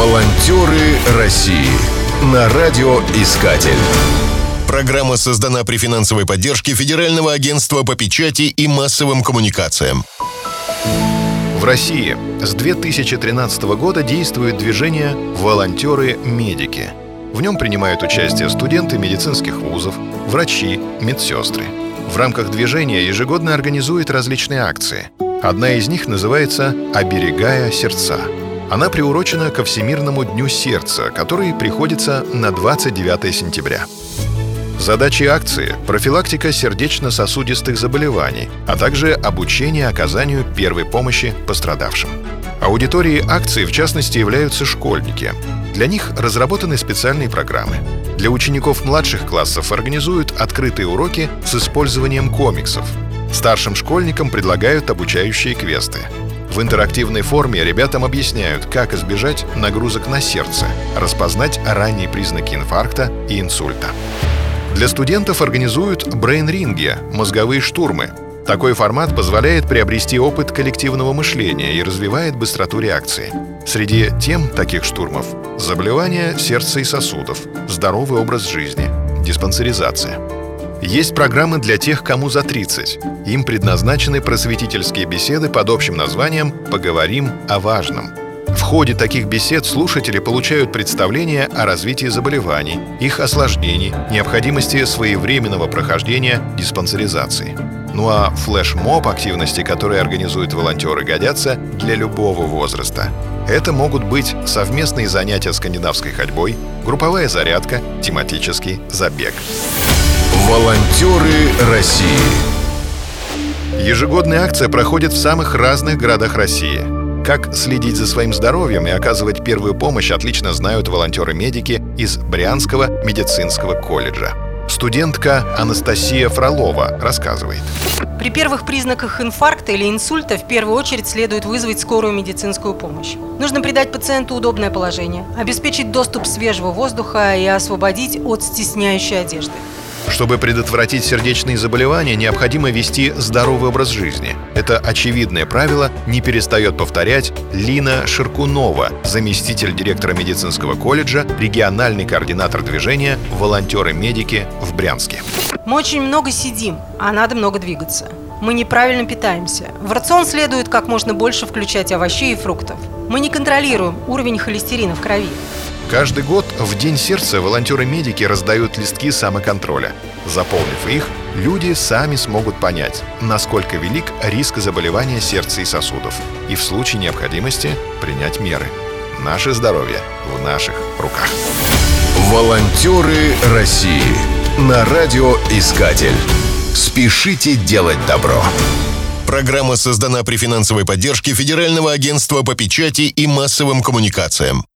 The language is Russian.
Волонтеры России на радиоискатель. Программа создана при финансовой поддержке Федерального агентства по печати и массовым коммуникациям. В России с 2013 года действует движение «Волонтеры-медики». В нем принимают участие студенты медицинских вузов, врачи, медсестры. В рамках движения ежегодно организуют различные акции. Одна из них называется «Оберегая сердца». Она приурочена ко Всемирному дню сердца, который приходится на 29 сентября. Задачи акции – профилактика сердечно-сосудистых заболеваний, а также обучение оказанию первой помощи пострадавшим. Аудиторией акции, в частности, являются школьники. Для них разработаны специальные программы. Для учеников младших классов организуют открытые уроки с использованием комиксов. Старшим школьникам предлагают обучающие квесты – в интерактивной форме ребятам объясняют, как избежать нагрузок на сердце, распознать ранние признаки инфаркта и инсульта. Для студентов организуют брейн-ринги – мозговые штурмы. Такой формат позволяет приобрести опыт коллективного мышления и развивает быстроту реакции. Среди тем таких штурмов – заболевания сердца и сосудов, здоровый образ жизни, диспансеризация – есть программы для тех, кому за 30. Им предназначены просветительские беседы под общим названием «Поговорим о важном». В ходе таких бесед слушатели получают представление о развитии заболеваний, их осложнений, необходимости своевременного прохождения диспансеризации. Ну а флешмоб активности, которые организуют волонтеры, годятся для любого возраста. Это могут быть совместные занятия скандинавской ходьбой, групповая зарядка, тематический забег. Волонтеры России Ежегодная акция проходит в самых разных городах России. Как следить за своим здоровьем и оказывать первую помощь отлично знают волонтеры-медики из Брянского медицинского колледжа. Студентка Анастасия Фролова рассказывает. При первых признаках инфаркта или инсульта в первую очередь следует вызвать скорую медицинскую помощь. Нужно придать пациенту удобное положение, обеспечить доступ свежего воздуха и освободить от стесняющей одежды. Чтобы предотвратить сердечные заболевания, необходимо вести здоровый образ жизни. Это очевидное правило не перестает повторять Лина Ширкунова, заместитель директора медицинского колледжа, региональный координатор движения «Волонтеры-медики» в Брянске. Мы очень много сидим, а надо много двигаться. Мы неправильно питаемся. В рацион следует как можно больше включать овощей и фруктов. Мы не контролируем уровень холестерина в крови. Каждый год в День сердца волонтеры-медики раздают листки самоконтроля. Заполнив их, люди сами смогут понять, насколько велик риск заболевания сердца и сосудов, и в случае необходимости принять меры. Наше здоровье в наших руках. Волонтеры России на радиоискатель. Спешите делать добро. Программа создана при финансовой поддержке Федерального агентства по печати и массовым коммуникациям.